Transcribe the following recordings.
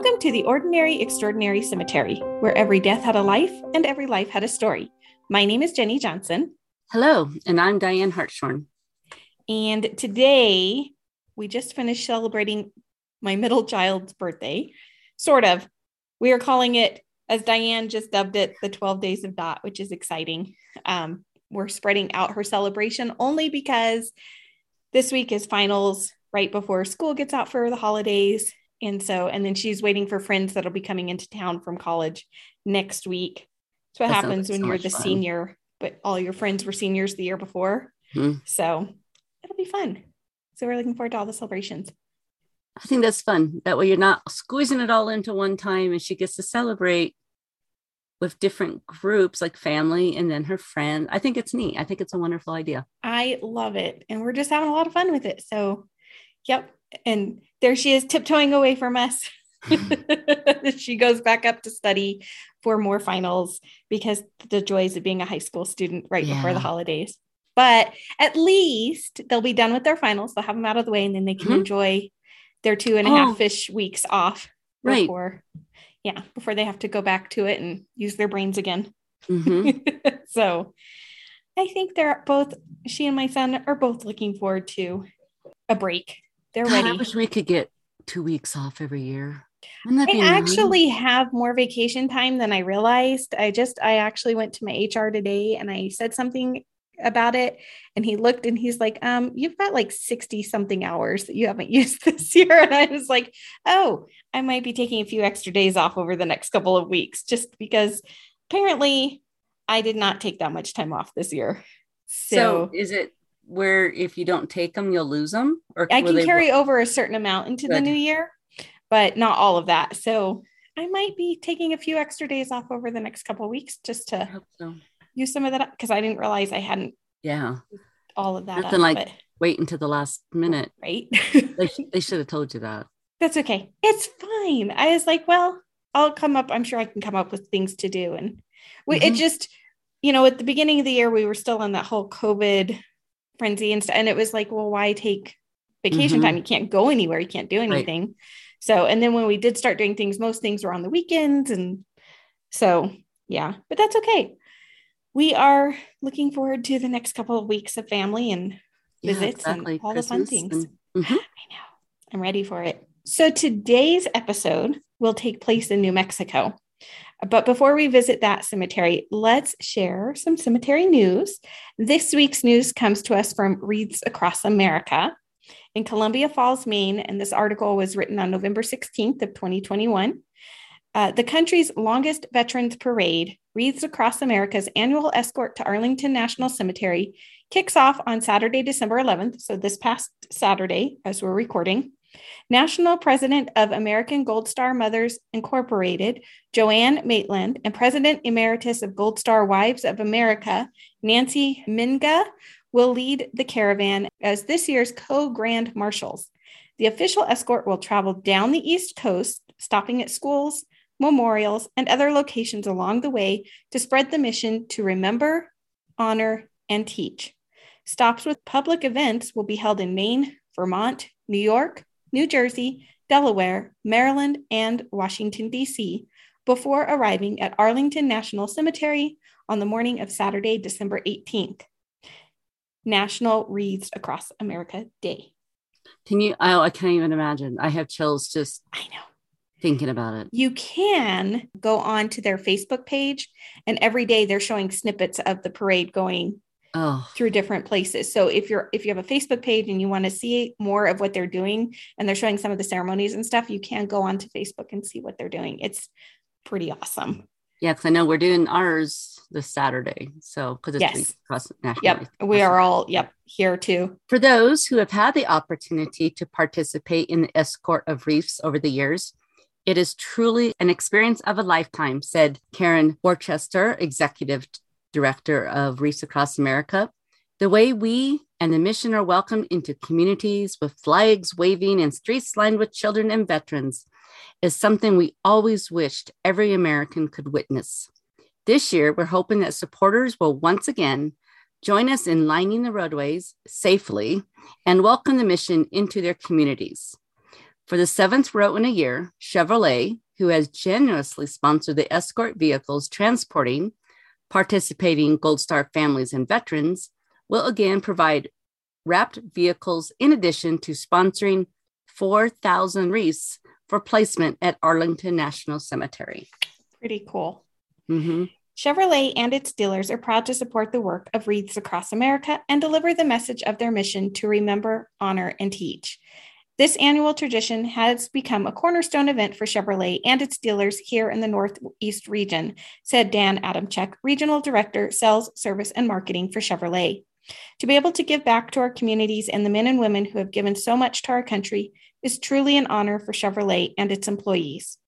Welcome to the Ordinary Extraordinary Cemetery, where every death had a life and every life had a story. My name is Jennie Johnson. Hello, and I'm Dianne Hartshorn. And today we just finished celebrating my middle child's birthday, sort of. We are calling it, as Dianne just dubbed it, the 12 Days of Dot, which is exciting. Um, we're spreading out her celebration only because this week is finals right before school gets out for the holidays. And so, and then she's waiting for friends that'll be coming into town from college next week. That's what That happens sounds when so you're the fun. senior, but all your friends were seniors the year before. Hmm. So it'll be fun. So we're looking forward to all the celebrations. I think that's fun. That way you're not squeezing it all into one time and she gets to celebrate with different groups like family and then her friend. I think it's neat. I think it's a wonderful idea. I love it. And we're just having a lot of fun with it. So, yep. And there she is tiptoeing away from us. she goes back up to study for more finals because the joys of being a high school student right before the holidays. But at least they'll be done with their finals. They'll have them out of the way and then they can Mhm. enjoy their two and a Oh. half ish weeks off Right. before, yeah, before they have to go back to it and use their brains again. hmm so I think they're both, she and my son are both looking forward to a break. They're God, I wish we could get two weeks off every year. I actually have more vacation time than I realized. I just, I actually went to my HR today and I said something about it. And he looked and he's like, um, you've got like 60 something hours that you haven't used this year. And I was like, oh, I might be taking a few extra days off over the next couple of weeks just because apparently I did not take that much time off this year. So, So, is it where if you don't take them, you'll lose them? Or I can carry over a certain amount into the new year, but not all of that. So I might be taking a few extra days off over the next couple of weeks just to so. use some of that because I didn't realize I hadn't Yeah. all of that. Nothing up, like- but- Wait until the last minute. right. They, they should have told you that. That's okay. It's fine. I was like, well, I'll come up. I'm sure I can come up with things to do. And we, it Mhm. just, you know, at the beginning of the year, we were still in that whole COVID frenzy and stuff. And it was like, well, why take vacation Mhm. time? You can't go anywhere. You can't do anything. So, and then when we did start doing things, most things were on the weekends. And so, yeah, but that's okay. We are looking forward to the next couple of weeks of family and Yeah, visits exactly. and all the fun things. and- Mhm. I know. I'm ready for it. So today's episode will take place in New Mexico. But before we visit that cemetery, let's share some cemetery news. This week's news comes to us from Wreaths Across America in Columbia Falls, Maine, and this article was written on November 16th of 2021. Uh, the country's longest veterans parade, Wreaths Across America's annual escort to Arlington National Cemetery, kicks off on Saturday, December 11th. So this past Saturday, as we're recording. National President of American Gold Star Mothers Incorporated, Joanne Maitland, and President Emeritus of Gold Star Wives of America, Nancy Menagh, will lead the caravan as this year's co grand marshals. The official escort will travel down the East Coast, stopping at schools, memorials, and other locations along the way to spread the mission to remember, honor, and teach. Stops with public events will be held in Maine, Vermont, New York, New Jersey, Delaware, Maryland, and Washington, D.C., before arriving at Arlington National Cemetery on the morning of Saturday, December 18th. National Wreaths Across America Day. Can you? Oh, I can't even imagine. I have chills just I know. thinking about it. You can go on to their Facebook page, and every day they're showing snippets of the parade going Oh, through different places. So if you're if you have a Facebook page and you want to see more of what they're doing and they're showing some of the ceremonies and stuff, you can go onto Facebook and see what they're doing. It's pretty awesome. yeah, because I know we're doing ours this Saturday. So, because it's Yes. Across national. Yep. We are all yep here too. For those who have had the opportunity to participate in the escort of reefs over the years, it is truly an experience of a lifetime, said Karen Worcester, Executive Director of Wreaths Across America. The way we and the mission are welcomed into communities with flags waving and streets lined with children and veterans is something we always wished every American could witness. This year, we're hoping that supporters will once again join us in lining the roadways safely and welcome the mission into their communities. For the seventh row in a year, Chevrolet, who has generously sponsored the escort vehicles transporting participating Gold Star families and veterans, will again provide wrapped vehicles in addition to sponsoring 4,000 wreaths for placement at Arlington National Cemetery. Pretty cool. Mm-hmm. Chevrolet and its dealers are proud to support the work of Wreaths Across America and deliver the message of their mission to remember, honor, and teach. This annual tradition has become a cornerstone event for Chevrolet and its dealers here in the Northeast region, said Dan Adamchek, Regional Director, Sales, Service, and Marketing for Chevrolet. To be able to give back to our communities and the men and women who have given so much to our country is truly an honor for Chevrolet and its employees.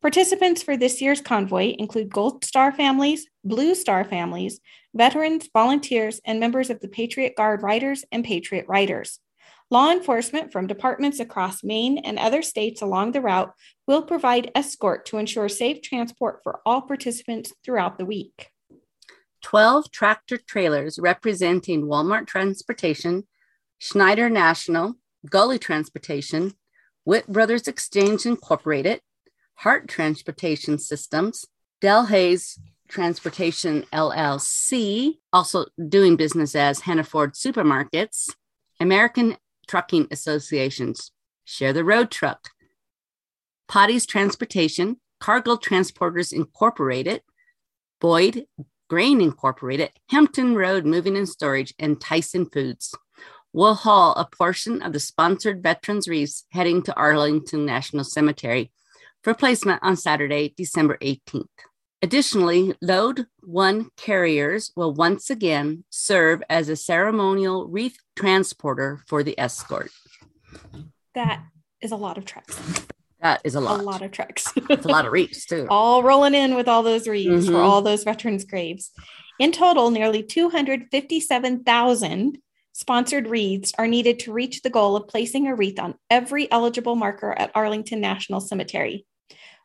Participants for this year's convoy include Gold Star families, Blue Star families, veterans, volunteers, and members of the Patriot Guard Riders and Patriot Riders. Law enforcement from departments across Maine and other states along the route will provide escort to ensure safe transport for all participants throughout the week. 12 tractor trailers representing Walmart Transportation, Schneider National, Gully Transportation, Witt Brothers Exchange Incorporated, Hart Transportation Systems, Delhaize Transportation LLC, also doing business as Hannaford Supermarkets, American Trucking Associations, Share the Road Truck, Pottle's Transportation, Cargill Transporters Incorporated, Boyd Grain Incorporated, Hampton Road Moving and Storage, and Tyson Foods. Will haul a portion of the sponsored Veterans Wreaths heading to Arlington National Cemetery for placement on Saturday, December 18th. Additionally, Load One carriers will once again serve as a ceremonial wreath transporter for the escort. That is a lot of trucks. That is a lot. A lot of trucks. It's a lot of wreaths, too. all rolling in with all those wreaths Mhm. for all those veterans' graves. In total, nearly 257,000 sponsored wreaths are needed to reach the goal of placing a wreath on every eligible marker at Arlington National Cemetery.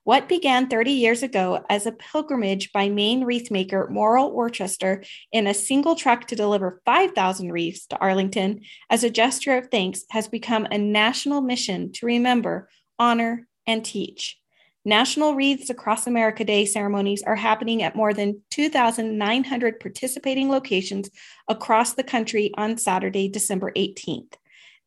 What began 30 years ago as a pilgrimage by Maine wreath maker Morrill Worcester in a single truck to deliver 5,000 wreaths to Arlington as a gesture of thanks has become a national mission to remember, honor, and teach. National Wreaths Across America Day ceremonies are happening at more than 2,900 participating locations across the country on Saturday, December 18th.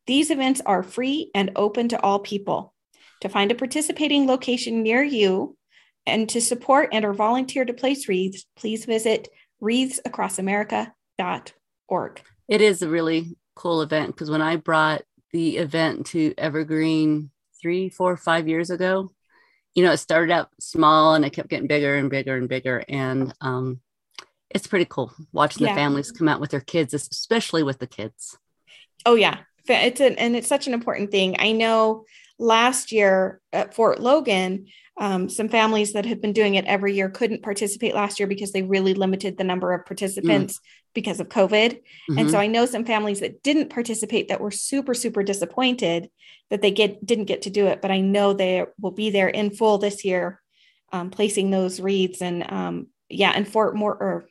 These events are free and open to all people. To find a participating location near you and to support and or volunteer to place wreaths, please visit wreathsacrossamerica.org. It is a really cool event because when I brought the event to Evergreen three, four, five years ago, you know, it started out small and it kept getting bigger and bigger and bigger. And um, it's pretty cool watching Yeah. the families come out with their kids, especially with the kids. Oh yeah, it's an and it's such an important thing. I know last year at Fort Logan, um, some families that had been doing it every year couldn't participate last year because they really limited the number of participants because of COVID. And Mhm. so I know some families that didn't participate that were super super disappointed that they get didn't get to do it. But I know they will be there in full this year, um, placing those wreaths and um, yeah, and Fort More or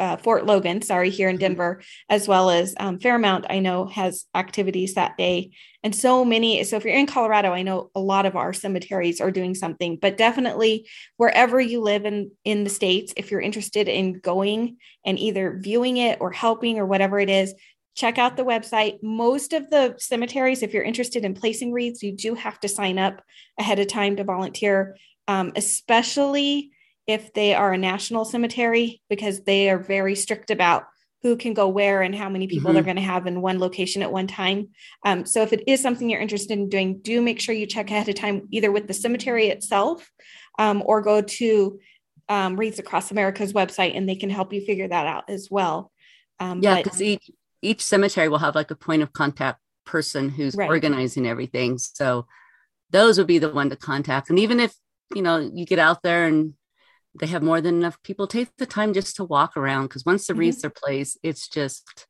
uh, Fort Logan, sorry, here in Mhm. Denver, as well as um, Fairmount, I know has activities that day. And so many. So if you're in Colorado, I know a lot of our cemeteries are doing something, but definitely wherever you live in, in the States, if you're interested in going and either viewing it or helping or whatever it is, check out the website. Most of the cemeteries, if you're interested in placing wreaths, you do have to sign up ahead of time to volunteer, um, especially if they are a national cemetery, because they are very strict about who can go where and how many people Mhm. they're going to have in one location at one time. Um, so if it is something you're interested in doing, do make sure you check ahead of time, either with the cemetery itself um, or go to um, Wreaths Across America's website and they can help you figure that out as well. Um, Yeah, but- because each each cemetery will have like a point of contact person who's Right. organizing everything. So those would be the one to contact. And even if you know you get out there and they have more than enough people, take the time just to walk around because once the Mhm. wreaths are placed, it's just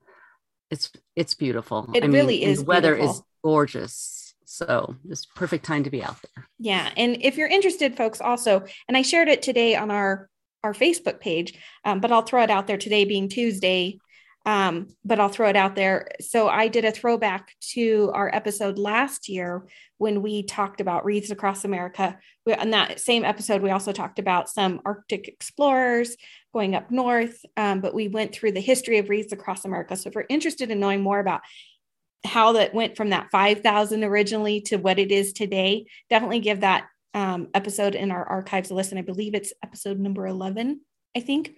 it's it's beautiful. It really and is The weather is gorgeous. So it's perfect time to be out there. Yeah, and if you're interested, folks, also, and I shared it today on our our Facebook page, um, but I'll throw it out there today, being Tuesday. Um, but I'll throw it out there. So I did a throwback to our episode last year when we talked about wreaths across America. We, on that same episode, we also talked about some Arctic explorers going up north, um, but we went through the history of wreaths across America. So if you're interested in knowing more about how that went from that 5,000 originally to what it is today, definitely give that um, episode in our archives a listen. I believe it's episode number 11, I think.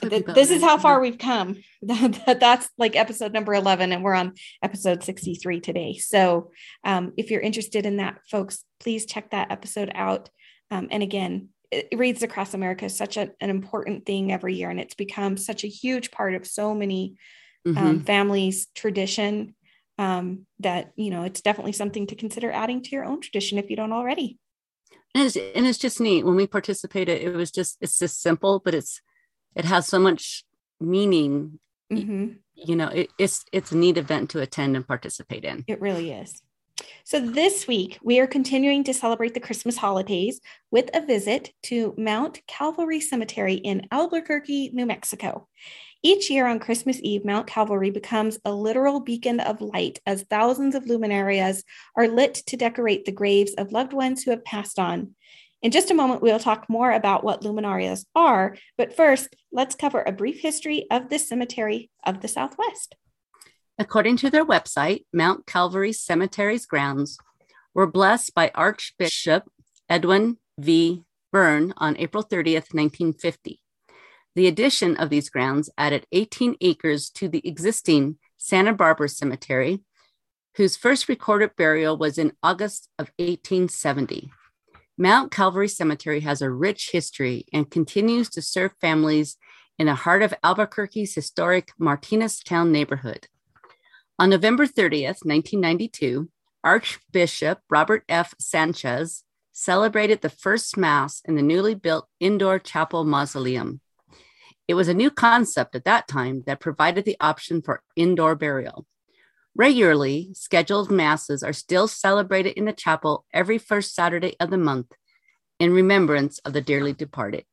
This is how far we've come. That's like episode number 11, and we're on episode 63 today. So, um, if you're interested in that, folks, please check that episode out. Um, and again, it, Wreaths Across America is such a, an important thing every year, and it's become such a huge part of so many um, mm-hmm. families' tradition um, that, you know, it's definitely something to consider adding to your own tradition if you don't already. And it's, and it's just neat when we participated. It was just, it's just simple, but it's, it has so much meaning mm-hmm. you know it, it's it's a neat event to attend and participate in it really is so this week we are continuing to celebrate the christmas holidays with a visit to mount calvary cemetery in albuquerque new mexico each year on Christmas Eve, Mount Calvary becomes a literal beacon of light as thousands of luminarias are lit to decorate the graves of loved ones who have passed on. In just a moment, we'll talk more about what luminarias are, but first, let's cover a brief history of the Cemetery of the Southwest. According to their website, Mount Calvary Cemetery's grounds were blessed by Archbishop Edwin V. Byrne on April 30th, 1950. The addition of these grounds added 18 acres to the existing Santa Barbara Cemetery, whose first recorded burial was in August of 1870. Mount Calvary Cemetery has a rich history and continues to serve families in the heart of Albuquerque's historic Martinez Town neighborhood. On November 30th, 1992, Archbishop Robert F. Sanchez celebrated the first Mass in the newly built indoor chapel mausoleum. It was a new concept at that time that provided the option for indoor burial. Regularly scheduled masses are still celebrated in the chapel every first Saturday of the month in remembrance of the dearly departed.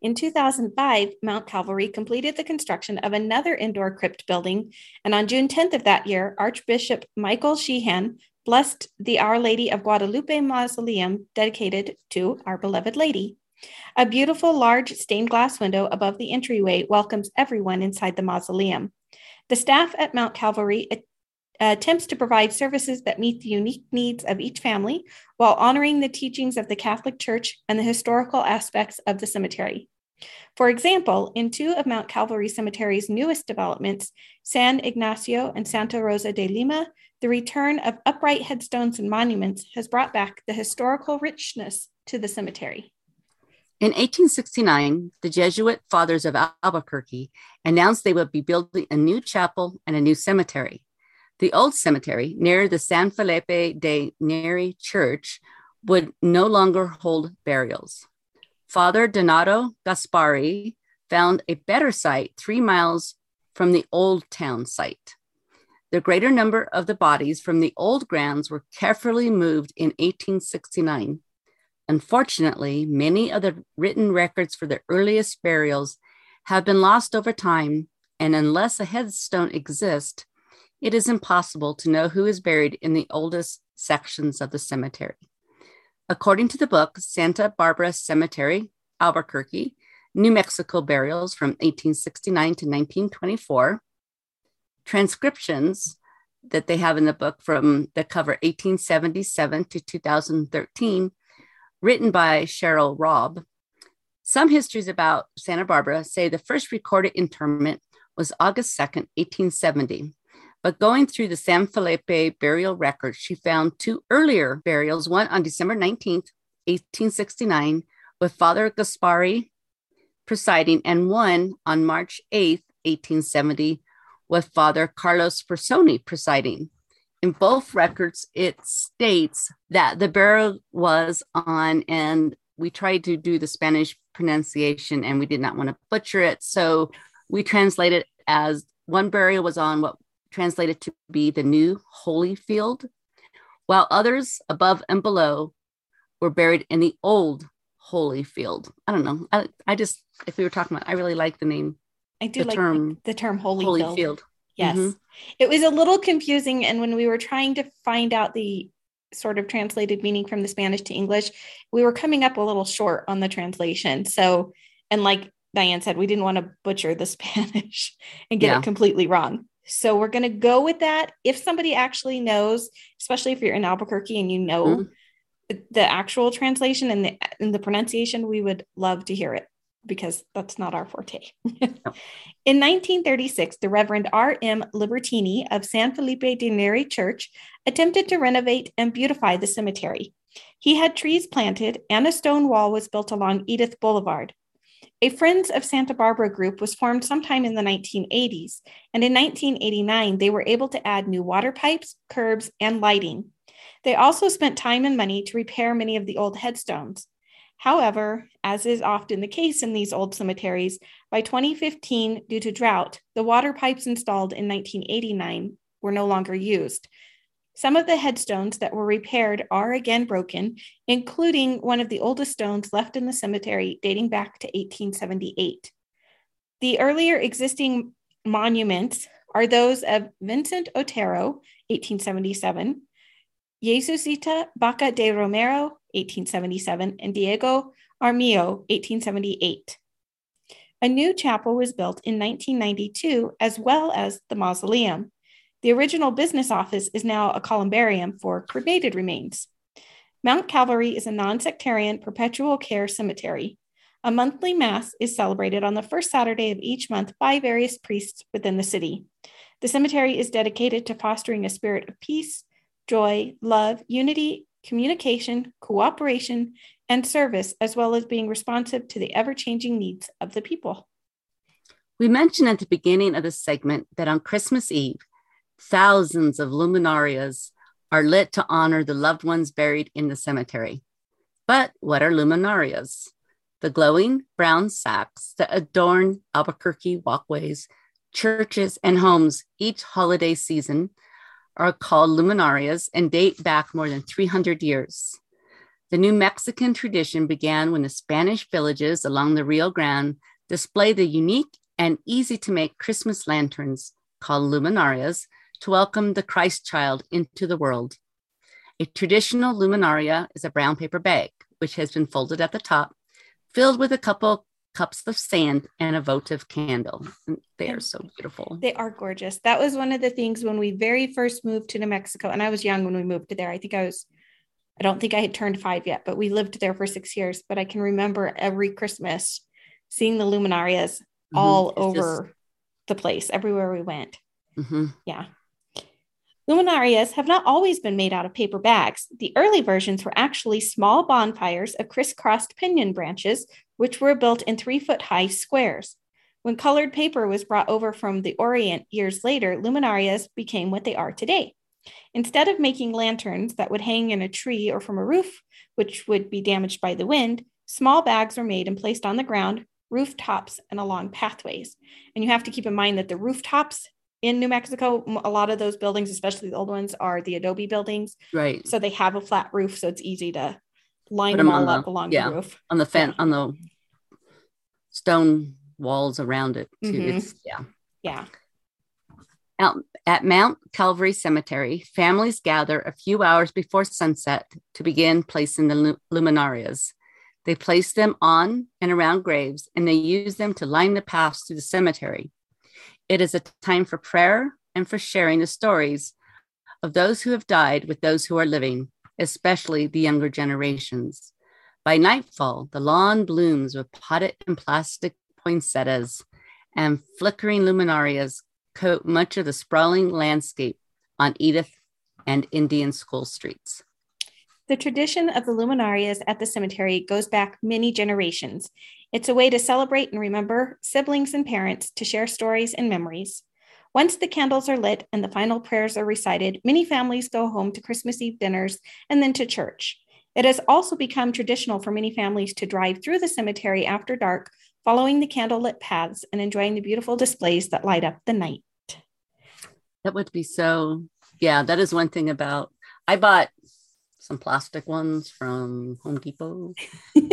In 2005, Mount Calvary completed the construction of another indoor crypt building, and on June 10th of that year, Archbishop Michael Sheehan blessed the Our Lady of Guadalupe mausoleum dedicated to Our Beloved Lady. A beautiful large stained glass window above the entryway welcomes everyone inside the mausoleum. The staff at Mount Calvary attempts to provide services that meet the unique needs of each family while honoring the teachings of the Catholic Church and the historical aspects of the cemetery. For example, in two of Mount Calvary Cemetery's newest developments, San Ignacio and Santa Rosa de Lima, the return of upright headstones and monuments has brought back the historical richness to the cemetery. In 1869, the Jesuit fathers of Albuquerque announced they would be building a new chapel and a new cemetery. The old cemetery near the San Felipe de Neri church would no longer hold burials. Father Donato Gaspari found a better site three miles from the old town site. The greater number of the bodies from the old grounds were carefully moved in 1869. Unfortunately, many of the written records for the earliest burials have been lost over time, and unless a headstone exists, it is impossible to know who is buried in the oldest sections of the cemetery. According to the book Santa Barbara Cemetery, Albuquerque, New Mexico Burials from 1869 to 1924, transcriptions that they have in the book from that cover 1877 to 2013, written by Cheril Raub. Some histories about Santa Barbara say the first recorded interment was August 2nd, 1870. But going through the San Felipe burial records, she found two earlier burials, one on December 19th, 1869, with Father Gaspari presiding, and one on March 8th, 1870, with Father Carlos Personi presiding. In both records, it states that the burial was on, and we tried to do the Spanish pronunciation and we did not want to butcher it. So we translated as one burial was on what translated to be the new holy field, while others above and below were buried in the old holy field. I don't know. I, I just, if we were talking about, I really like the name I do the like term the term holy, holy field. field. Yes. Mhm. It was a little confusing. And when we were trying to find out the sort of translated meaning from the Spanish to English, we were coming up a little short on the translation. So, and like Dianne said, we didn't want to butcher the Spanish and get Yeah. it completely wrong. So we're going to go with that. If somebody actually knows, especially if you're in Albuquerque and you know Mhm. the actual translation and the and the pronunciation, we would love to hear it because that's not our forte. In 1936, the Reverend R.M. Libertini of San Felipe de Neri Church attempted to renovate and beautify the cemetery. He had trees planted and a stone wall was built along Edith Boulevard. A Friends of Santa Barbara group was formed sometime in the 1980s, and in 1989, they were able to add new water pipes, curbs, and lighting. They also spent time and money to repair many of the old headstones. However, as is often the case in these old cemeteries, by 2015, due to drought, the water pipes installed in 1989 were no longer used. Some of the headstones that were repaired are again broken, including one of the oldest stones left in the cemetery dating back to 1878. The earlier existing monuments are those of Vincent Otero, 1877, Jesusita Baca de Romero, 1877, and Diego Armillo, 1878. A new chapel was built in 1992, as well as the mausoleum. The original business office is now a columbarium for cremated remains. Mount Calvary is a non sectarian perpetual care cemetery. A monthly mass is celebrated on the first Saturday of each month by various priests within the city. The cemetery is dedicated to fostering a spirit of peace, joy, love, unity, communication, cooperation, and service, as well as being responsive to the ever changing needs of the people. We mentioned at the beginning of the segment that on Christmas Eve, thousands of luminarias are lit to honor the loved ones buried in the cemetery. But what are luminarias? The glowing brown sacks that adorn Albuquerque walkways, churches, and homes each holiday season are called luminarias and date back more than 300 years. The New Mexican tradition began when the Spanish villages along the Rio Grande displayed the unique and easy to make Christmas lanterns called luminarias to welcome the Christ child into the world. A traditional luminaria is a brown paper bag, which has been folded at the top, filled with a couple cups of sand and a votive candle. And They are so beautiful. They are gorgeous. That was one of the things when we very first moved to New Mexico, and I was young when we moved there. I think I was, I don't think I had turned five yet, but we lived there for six years. But I can remember every Christmas seeing the luminarias Mhm. all It's just- over the place, everywhere we went. Mhm. Yeah. Luminarias have not always been made out of paper bags. The early versions were actually small bonfires of crisscrossed pinion branches, which were built in three foot high squares. When colored paper was brought over from the Orient years later, luminarias became what they are today. Instead of making lanterns that would hang in a tree or from a roof, which would be damaged by the wind, small bags were made and placed on the ground, rooftops, and along pathways. And you have to keep in mind that the rooftops in New Mexico, a lot of those buildings, especially the old ones, are the adobe buildings. Right. So they have a flat roof, so it's easy to line them them all up the- along yeah. the roof. On the Yeah. on the stone walls around it too. Mhm. It's yeah. Yeah. Out at Mount Calvary Cemetery, families gather a few hours before sunset to begin placing the luminarias. They place them on and around graves and they use them to line the paths through the cemetery. It is a time for prayer and for sharing the stories of those who have died with those who are living, especially the younger generations. By nightfall, the lawn blooms with potted and plastic poinsettias and flickering luminarias coat much of the sprawling landscape on Edith and Indian School streets. The tradition of the luminarias at the cemetery goes back many generations. It's a way to celebrate and remember siblings and parents to share stories and memories. Once the candles are lit and the final prayers are recited, many families go home to Christmas Eve dinners and then to church. It has also become traditional for many families to drive through the cemetery after dark, following the candlelit paths and enjoying the beautiful displays that light up the night. That would be so, yeah, that is one thing about, I bought some plastic ones from Home Depot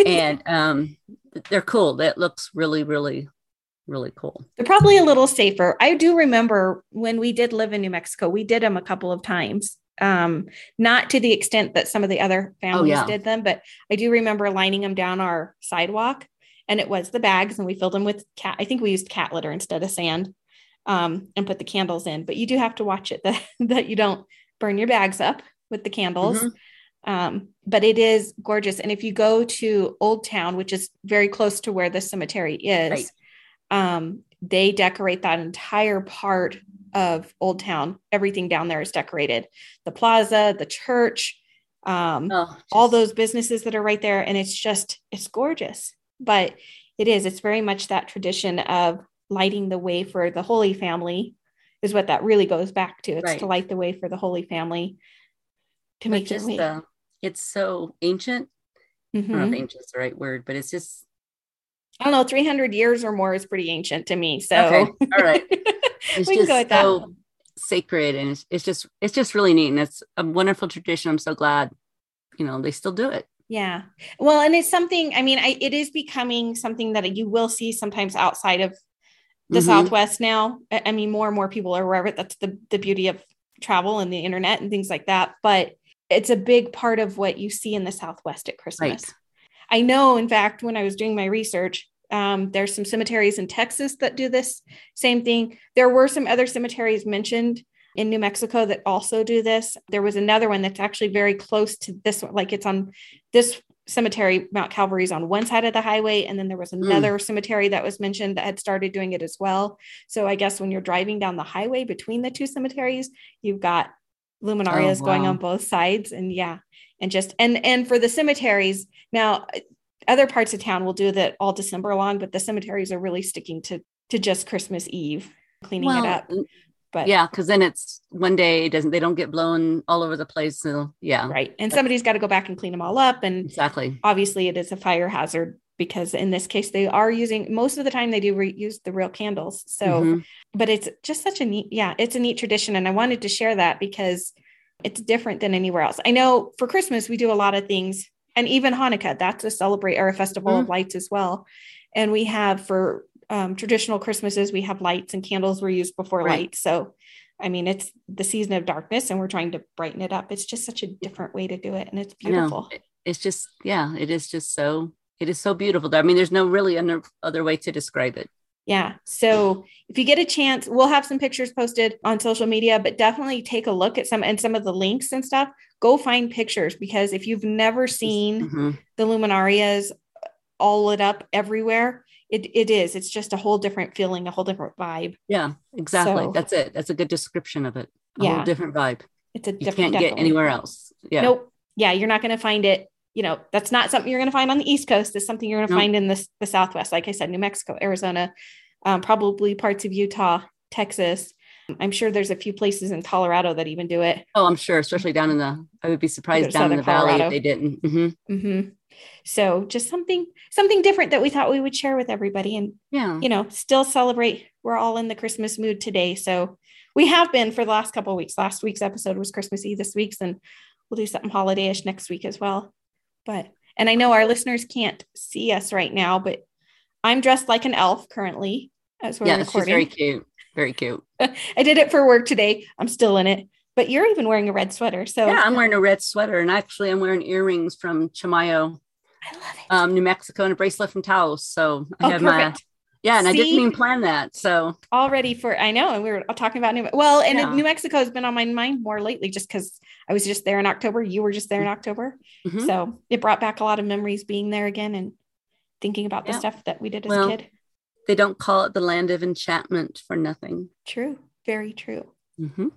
and um, they're cool. That looks really, really really cool. They're probably a little safer. I do remember when we did live in New Mexico, we did them a couple of times. Um, not to the extent that some of the other families oh, yeah. did them, but I do remember lining them down our sidewalk and it was the bags and we filled them with cat. I think we used cat litter instead of sand um, and put the candles in, but you do have to watch it that, that you don't burn your bags up with the candles. Mm-hmm. Um, but it is gorgeous. And if you go to Old Town, which is very close to where the cemetery is, right. um, they decorate that entire part of Old Town. Everything down there is decorated the plaza, the church, um, oh, just... all those businesses that are right there. And it's just, it's gorgeous. But it is, it's very much that tradition of lighting the way for the Holy Family, is what that really goes back to. It's right. to light the way for the Holy Family to make it the, it's so ancient. Mm-hmm. I don't know if mm-hmm. ancient is the right word, but it's just I don't know, 300 years or more is pretty ancient to me. So okay. all right. It's we just can go with so that. sacred and it's, it's just it's just really neat and it's a wonderful tradition. I'm so glad, you know, they still do it. Yeah. Well, and it's something, I mean, I, it is becoming something that you will see sometimes outside of the mm-hmm. Southwest now. I mean, more and more people are aware of it. That's the, the beauty of travel and the internet and things like that. But it's a big part of what you see in the Southwest at Christmas. Right. I know, in fact, when I was doing my research, um, there's some cemeteries in Texas that do this same thing. There were some other cemeteries mentioned in New Mexico that also do this. There was another one that's actually very close to this one, like it's on this cemetery, Mount Calvary is on one side of the highway. And then there was hmm. another mm. cemetery that was mentioned that had started doing it as well. So I guess when you're driving down the highway between the two cemeteries, you've got luminarias oh, wow. going on both sides. And yeah, and just and and for the cemeteries, now other parts of town will do that all December long, but the cemeteries are really sticking to to just Christmas Eve, cleaning well, it up. But yeah, because then it's one day it doesn't they don't get blown all over the place. So yeah. Right. And somebody's got to go back and clean them all up. And exactly. Obviously it is a fire hazard because in this case they are using most of the time they do re- use the real candles. So mm-hmm. but it's just such a neat, yeah, it's a neat tradition. And I wanted to share that because it's different than anywhere else. I know for Christmas we do a lot of things and even Hanukkah, that's a celebrate or a festival mm-hmm. of lights as well. And we have for um, traditional Christmases, we have lights and candles were used before right. lights. So, I mean, it's the season of darkness and we're trying to brighten it up. It's just such a different way to do it. And it's beautiful. It's just, yeah, it is just so, it is so beautiful. I mean, there's no really other, other way to describe it. Yeah. So if you get a chance, we'll have some pictures posted on social media, but definitely take a look at some and some of the links and stuff. Go find pictures because if you've never seen mm-hmm. the luminarias all lit up everywhere, it, it is. It's just a whole different feeling a whole different vibe. Yeah exactly. So, that's it. That's a good description of it. A yeah. whole different vibe. It's a you can't definitely. get anywhere else. Yeah. Nope. Yeah you're not going to find it you know that's not something you're going to find on the east coast. It's something you're going to nope. find in the, the southwest. Like i said new mexico arizona um, probably parts of utah texas. I'm sure there's a few places in colorado that even do it. Oh i'm sure especially down in the i would be surprised down in the colorado. valley if they didn't. Mm-hmm. Mm-hmm. So just something something different that we thought we would share with everybody and yeah, you know, still celebrate. We're all in the Christmas mood today. So we have been for the last couple of weeks. Last week's episode was Christmas Eve this week's and we'll do something holidayish next week as well. But and I know our listeners can't see us right now, but I'm dressed like an elf currently as we're yeah, recording. very cute. Very cute. I did it for work today. I'm still in it. But you're even wearing a red sweater. So yeah, I'm wearing a red sweater. And actually I'm wearing earrings from Chimayo I love it. Um, New Mexico and a bracelet from Taos. So I oh, have perfect. my yeah, and See, I didn't even plan that. So all ready for I know, and we were talking about New well, and yeah. New Mexico has been on my mind more lately, just because I was just there in October. You were just there in October, mm-hmm. so it brought back a lot of memories being there again and thinking about the stuff that we did as well, a kid. They don't call it the land of enchantment for nothing. True, very true. Mm-hmm.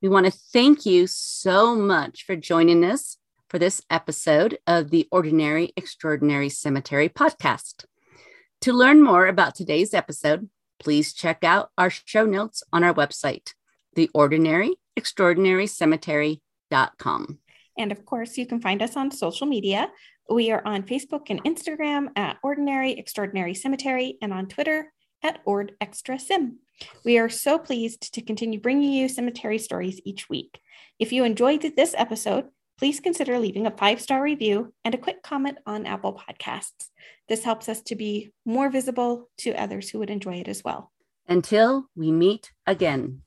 We want to thank you so much for joining us for this episode of the Ordinary Extraordinary Cemetery podcast. To learn more about today's episode, please check out our show notes on our website, theordinaryextraordinarycemetery.com. And of course, you can find us on social media. We are on Facebook and Instagram at Ordinary Extraordinary Cemetery and on Twitter at Ord Extra Sim. We are so pleased to continue bringing you cemetery stories each week. If you enjoyed this episode, please consider leaving a five star review and a quick comment on Apple Podcasts. This helps us to be more visible to others who would enjoy it as well. Until we meet again.